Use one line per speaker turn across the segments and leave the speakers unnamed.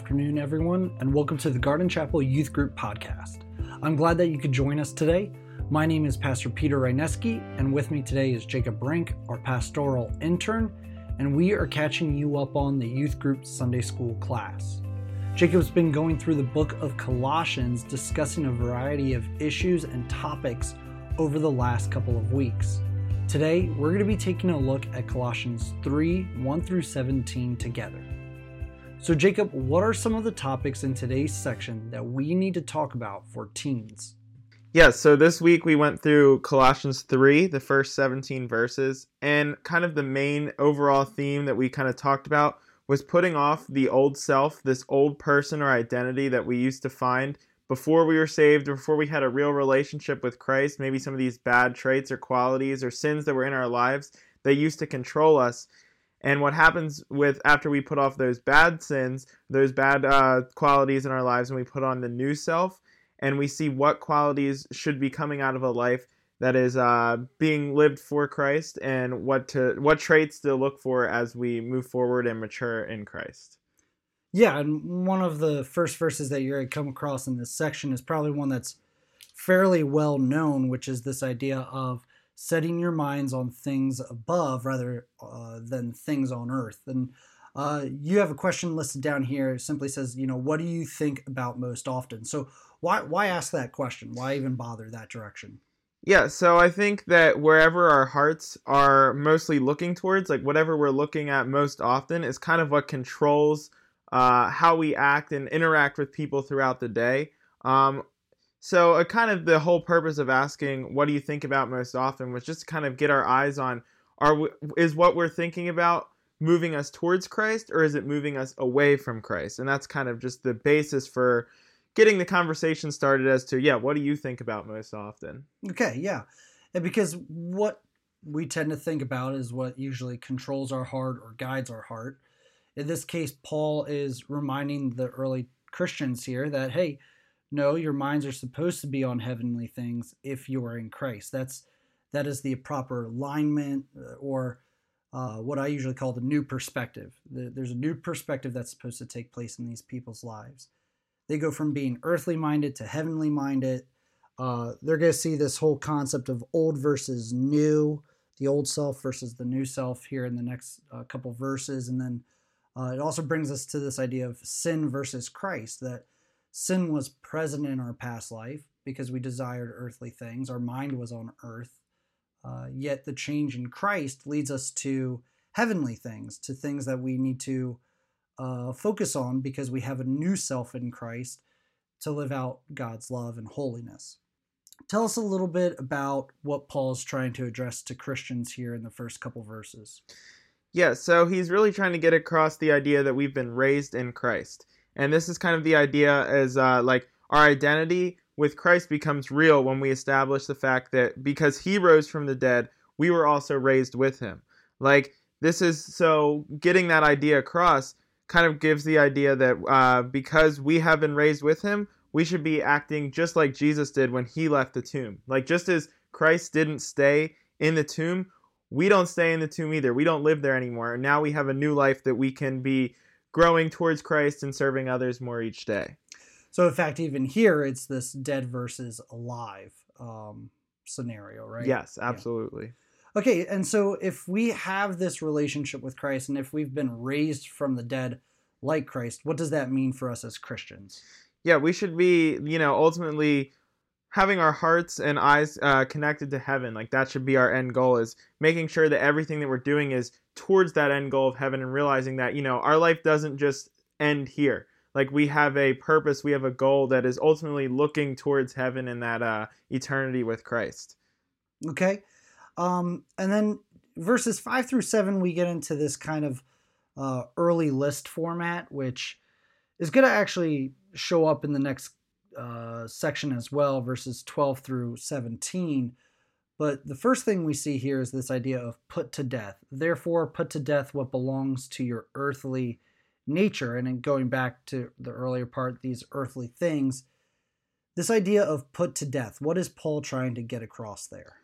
afternoon, everyone, and welcome to the Garden Chapel Youth Group podcast. I'm glad that you could join us today. My name is Pastor Peter Reineski, and with me today is Jacob Brink, our pastoral intern, and we are catching you up on the youth group Sunday school class. Jacob's been going through the book of Colossians, discussing a variety of issues and topics over the last couple of weeks. Today, we're going to be taking a look at Colossians 3 1 through 17 together. So, Jacob, what are some of the topics in today's section that we need to talk about for teens?
Yeah, so this week we went through Colossians 3, the first 17 verses, and kind of the main overall theme that we kind of talked about was putting off the old self, this old person or identity that we used to find before we were saved, before we had a real relationship with Christ, maybe some of these bad traits or qualities or sins that were in our lives that used to control us. And what happens with after we put off those bad sins, those bad uh, qualities in our lives, and we put on the new self, and we see what qualities should be coming out of a life that is uh, being lived for Christ, and what to what traits to look for as we move forward and mature in Christ.
Yeah, and one of the first verses that you're going to come across in this section is probably one that's fairly well known, which is this idea of setting your minds on things above rather uh, than things on earth. And uh, you have a question listed down here. It simply says, you know, what do you think about most often? So why why ask that question? Why even bother that direction?
Yeah, so I think that wherever our hearts are mostly looking towards, like whatever we're looking at most often, is kind of what controls uh, how we act and interact with people throughout the day. Um, so, a kind of the whole purpose of asking, "What do you think about most often?" was just to kind of get our eyes on: Are we, is what we're thinking about moving us towards Christ, or is it moving us away from Christ? And that's kind of just the basis for getting the conversation started as to, yeah, what do you think about most often?
Okay, yeah, and because what we tend to think about is what usually controls our heart or guides our heart. In this case, Paul is reminding the early Christians here that hey no, your minds are supposed to be on heavenly things if you are in Christ. That's that is the proper alignment, uh, or uh, what I usually call the new perspective. There's a new perspective that's supposed to take place in these people's lives. They go from being earthly minded to heavenly minded. Uh, they're going to see this whole concept of old versus new, the old self versus the new self here in the next uh, couple verses. And then uh, it also brings us to this idea of sin versus Christ, that Sin was present in our past life because we desired earthly things. Our mind was on earth. Uh, yet the change in Christ leads us to heavenly things, to things that we need to uh, focus on because we have a new self in Christ to live out God's love and holiness. Tell us a little bit about what Paul is trying to address to Christians here in the first couple verses.
Yeah, so he's really trying to get across the idea that we've been raised in Christ. And this is kind of the idea as uh, like our identity with Christ becomes real when we establish the fact that because he rose from the dead, we were also raised with him. Like this is so getting that idea across kind of gives the idea that uh, because we have been raised with him, we should be acting just like Jesus did when he left the tomb. Like just as Christ didn't stay in the tomb, we don't stay in the tomb either. We don't live there anymore. And Now we have a new life that we can be growing towards Christ and serving others more each day.
So, in fact, even here, it's this dead versus alive um, scenario, right?
Yes, absolutely.
Yeah. Okay, and so if we have this relationship with Christ and if we've been raised from the dead like Christ, what does that mean for us as Christians?
Yeah, we should be, you know, ultimately having our hearts and eyes uh, connected to heaven like that should be our end goal is making sure that everything that we're doing is towards that end goal of heaven and realizing that you know our life doesn't just end here. Like we have a purpose we have a goal that is ultimately looking towards heaven and that uh, eternity with christ.
Okay? Um, and then verses 5 through 7 we get into this kind of uh, early list format which is going to actually show up in the next uh, section as well, verses 12 through 17. But the first thing we see here is this idea of put to death. Therefore, put to death what belongs to your earthly nature. And going back to the earlier part, these earthly things, this idea of put to death, what is Paul trying to get across there?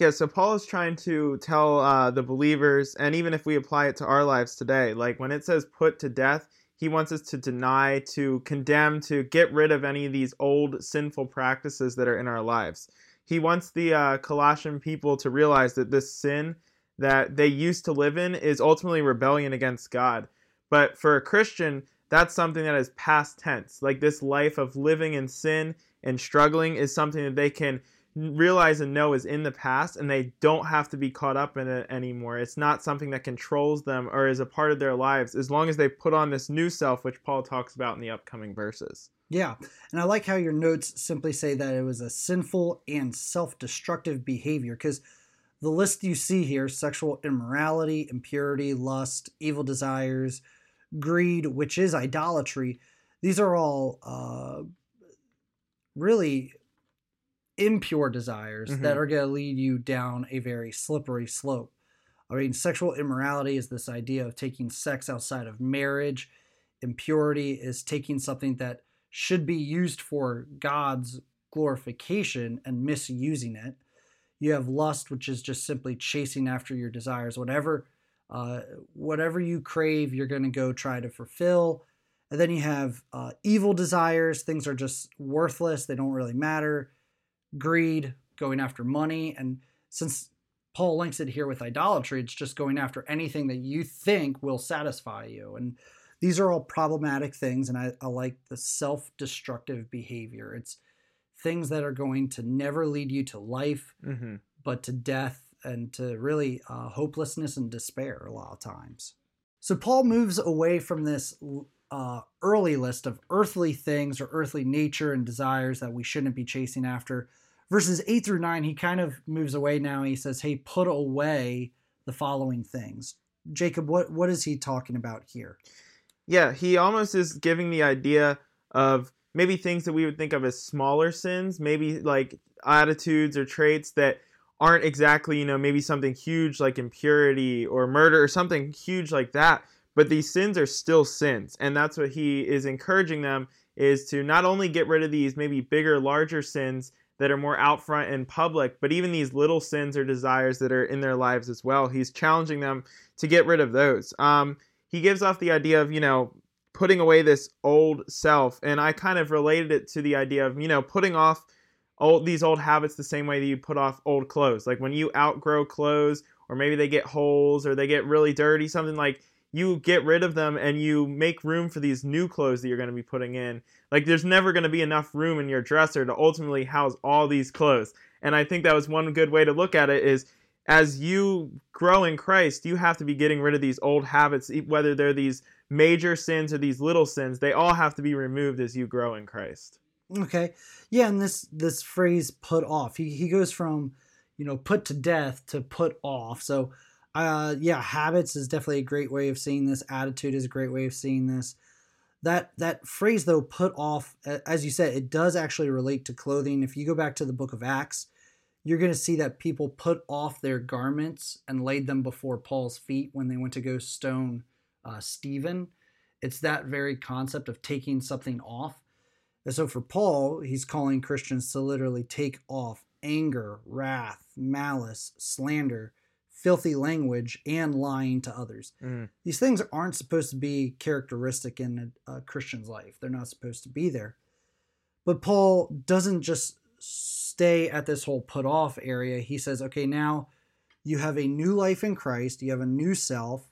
Yeah, so Paul is trying to tell uh, the believers, and even if we apply it to our lives today, like when it says put to death, he wants us to deny, to condemn, to get rid of any of these old sinful practices that are in our lives. He wants the uh, Colossian people to realize that this sin that they used to live in is ultimately rebellion against God. But for a Christian, that's something that is past tense. Like this life of living in sin and struggling is something that they can realize and know is in the past and they don't have to be caught up in it anymore. It's not something that controls them or is a part of their lives as long as they put on this new self, which Paul talks about in the upcoming verses.
Yeah. And I like how your notes simply say that it was a sinful and self destructive behavior because the list you see here sexual immorality, impurity, lust, evil desires, greed, which is idolatry these are all uh, really impure desires mm-hmm. that are going to lead you down a very slippery slope. I mean, sexual immorality is this idea of taking sex outside of marriage. Impurity is taking something that should be used for God's glorification and misusing it. You have lust, which is just simply chasing after your desires. Whatever, uh, whatever you crave, you're going to go try to fulfill. And then you have uh, evil desires. Things are just worthless. They don't really matter greed, going after money. And since Paul links it here with idolatry, it's just going after anything that you think will satisfy you. And these are all problematic things. And I, I like the self destructive behavior. It's things that are going to never lead you to life, mm-hmm. but to death and to really uh, hopelessness and despair a lot of times. So Paul moves away from this uh, early list of earthly things or earthly nature and desires that we shouldn't be chasing after verses 8 through 9 he kind of moves away now he says hey put away the following things jacob what what is he talking about here
yeah he almost is giving the idea of maybe things that we would think of as smaller sins maybe like attitudes or traits that aren't exactly you know maybe something huge like impurity or murder or something huge like that but these sins are still sins and that's what he is encouraging them is to not only get rid of these maybe bigger larger sins that are more out front and public, but even these little sins or desires that are in their lives as well. He's challenging them to get rid of those. Um, he gives off the idea of, you know, putting away this old self. And I kind of related it to the idea of, you know, putting off old these old habits the same way that you put off old clothes. Like when you outgrow clothes, or maybe they get holes or they get really dirty, something like you get rid of them and you make room for these new clothes that you're going to be putting in. Like there's never going to be enough room in your dresser to ultimately house all these clothes. And I think that was one good way to look at it is as you grow in Christ, you have to be getting rid of these old habits, whether they're these major sins or these little sins. They all have to be removed as you grow in Christ.
Okay. Yeah, and this this phrase put off. He he goes from, you know, put to death to put off. So uh, yeah, habits is definitely a great way of seeing this. Attitude is a great way of seeing this. That that phrase though, put off, as you said, it does actually relate to clothing. If you go back to the book of Acts, you're going to see that people put off their garments and laid them before Paul's feet when they went to go stone uh, Stephen. It's that very concept of taking something off. And so for Paul, he's calling Christians to literally take off anger, wrath, malice, slander filthy language and lying to others. Mm. These things aren't supposed to be characteristic in a, a, Christian's life. They're not supposed to be there. But Paul doesn't just stay at this whole put off area. He says, okay, now you have a new life in Christ, you have a new self,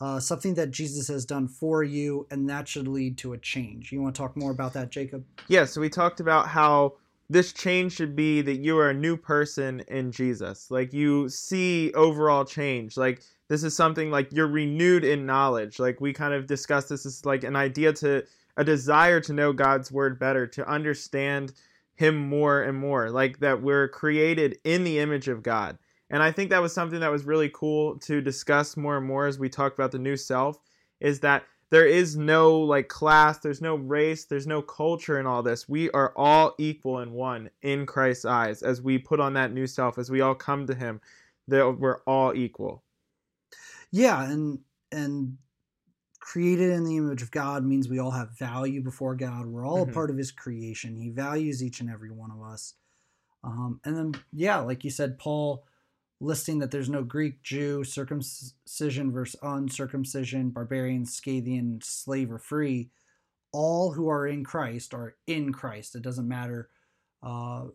uh, something that Jesus has done for you, and that should lead to a change. You want to talk more about that, Jacob?
Yeah, so we talked about how this change should be that you are a new person in Jesus. Like you see overall change. Like this is something like you're renewed in knowledge. Like we kind of discussed this is like an idea to a desire to know God's word better, to understand him more and more. Like that we're created in the image of God. And I think that was something that was really cool to discuss more and more as we talked about the new self is that there is no like class, there's no race, there's no culture in all this. We are all equal in one in Christ's eyes as we put on that new self, as we all come to him, that we're all equal.
Yeah, and and created in the image of God means we all have value before God. We're all mm-hmm. a part of his creation. He values each and every one of us. Um, and then yeah, like you said, Paul listing that there's no Greek, Jew, circumcision versus uncircumcision, barbarian, Scythian, slave or free. All who are in Christ are in Christ. It doesn't matter uh,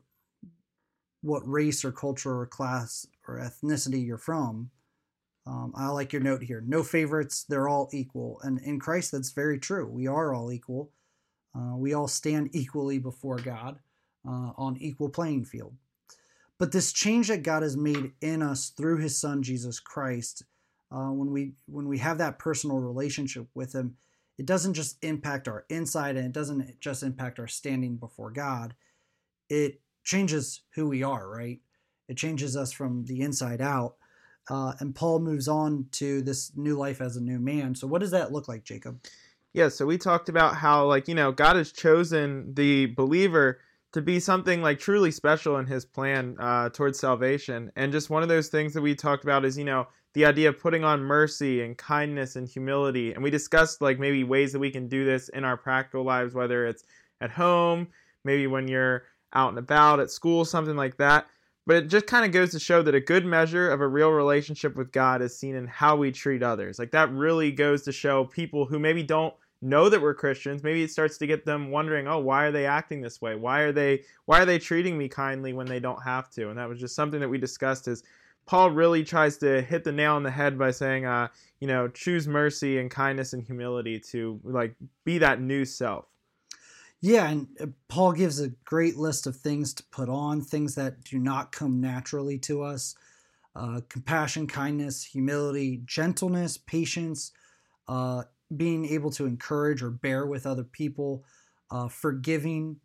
what race or culture or class or ethnicity you're from. Um, I like your note here. No favorites, they're all equal. And in Christ, that's very true. We are all equal. Uh, we all stand equally before God uh, on equal playing field. But this change that God has made in us through His Son Jesus Christ, uh, when we when we have that personal relationship with Him, it doesn't just impact our inside and it doesn't just impact our standing before God. It changes who we are, right? It changes us from the inside out. Uh, and Paul moves on to this new life as a new man. So, what does that look like, Jacob?
Yeah, so we talked about how, like, you know, God has chosen the believer to be something like truly special in his plan uh, towards salvation. And just one of those things that we talked about is, you know, the idea of putting on mercy and kindness and humility. And we discussed like maybe ways that we can do this in our practical lives, whether it's at home, maybe when you're out and about at school, something like that. But it just kind of goes to show that a good measure of a real relationship with God is seen in how we treat others. Like that really goes to show people who maybe don't know that we're Christians, maybe it starts to get them wondering, "Oh, why are they acting this way? Why are they why are they treating me kindly when they don't have to?" And that was just something that we discussed is Paul really tries to hit the nail on the head by saying, uh, you know, choose mercy and kindness and humility to like be that new self.
Yeah, and uh, Paul gives a great list of things to put on, things that do not come naturally to us. Uh, compassion, kindness, humility, gentleness, patience, uh, being able to encourage or bear with other people, uh, forgiving.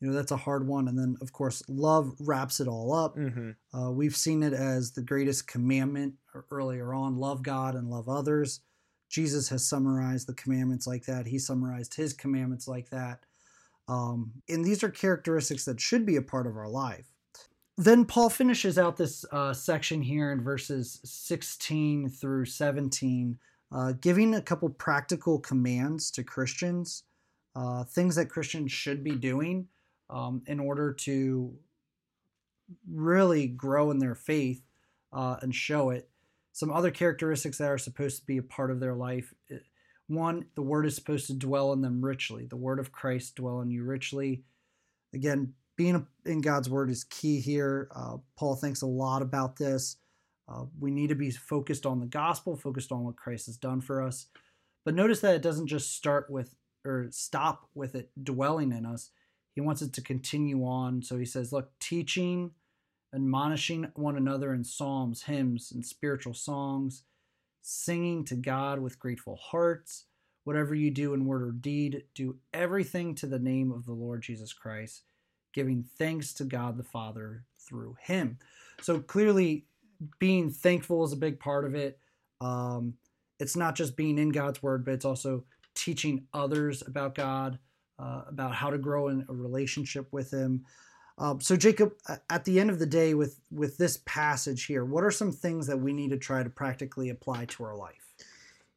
You know, that's a hard one. And then, of course, love wraps it all up. Mm-hmm. Uh, we've seen it as the greatest commandment earlier on love God and love others. Jesus has summarized the commandments like that. He summarized his commandments like that. Um, and these are characteristics that should be a part of our life. Then Paul finishes out this uh, section here in verses 16 through 17 uh, giving a couple practical commands to Christians, uh, things that Christians should be doing um, in order to really grow in their faith uh, and show it. Some other characteristics that are supposed to be a part of their life. One, the word is supposed to dwell in them richly. The word of Christ dwell in you richly. Again, being in God's word is key here. Uh, Paul thinks a lot about this. Uh, we need to be focused on the gospel, focused on what Christ has done for us. But notice that it doesn't just start with or stop with it dwelling in us. He wants it to continue on. So he says, look, teaching, admonishing one another in psalms, hymns, and spiritual songs, singing to God with grateful hearts. Whatever you do in word or deed, do everything to the name of the Lord Jesus Christ, giving thanks to God the Father through him. So clearly, being thankful is a big part of it. Um, it's not just being in God's word, but it's also teaching others about God, uh, about how to grow in a relationship with Him. Um, so, Jacob, at the end of the day, with with this passage here, what are some things that we need to try to practically apply to our life?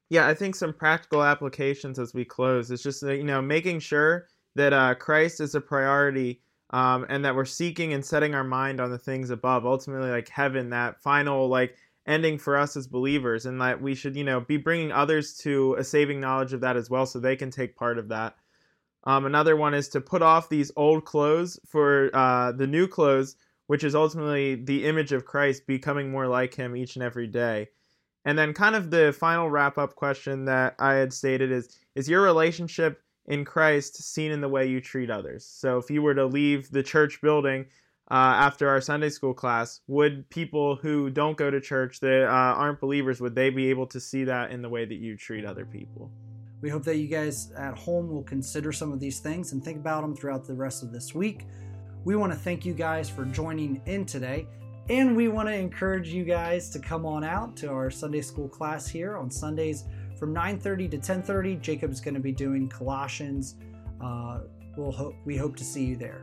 Yeah, I think some practical applications as we close is just you know making sure that uh, Christ is a priority um, and that we're seeking and setting our mind on the things above ultimately like heaven that final like ending for us as believers and that we should you know be bringing others to a saving knowledge of that as well so they can take part of that um, another one is to put off these old clothes for uh, the new clothes which is ultimately the image of christ becoming more like him each and every day and then kind of the final wrap up question that i had stated is is your relationship in Christ seen in the way you treat others. So if you were to leave the church building uh, after our Sunday school class, would people who don't go to church that uh, aren't believers would they be able to see that in the way that you treat other people?
We hope that you guys at home will consider some of these things and think about them throughout the rest of this week. We want to thank you guys for joining in today. And we want to encourage you guys to come on out to our Sunday school class here on Sundays from 9:30 to 10:30. Jacob's going to be doing Colossians. Uh, we'll ho- we hope to see you there.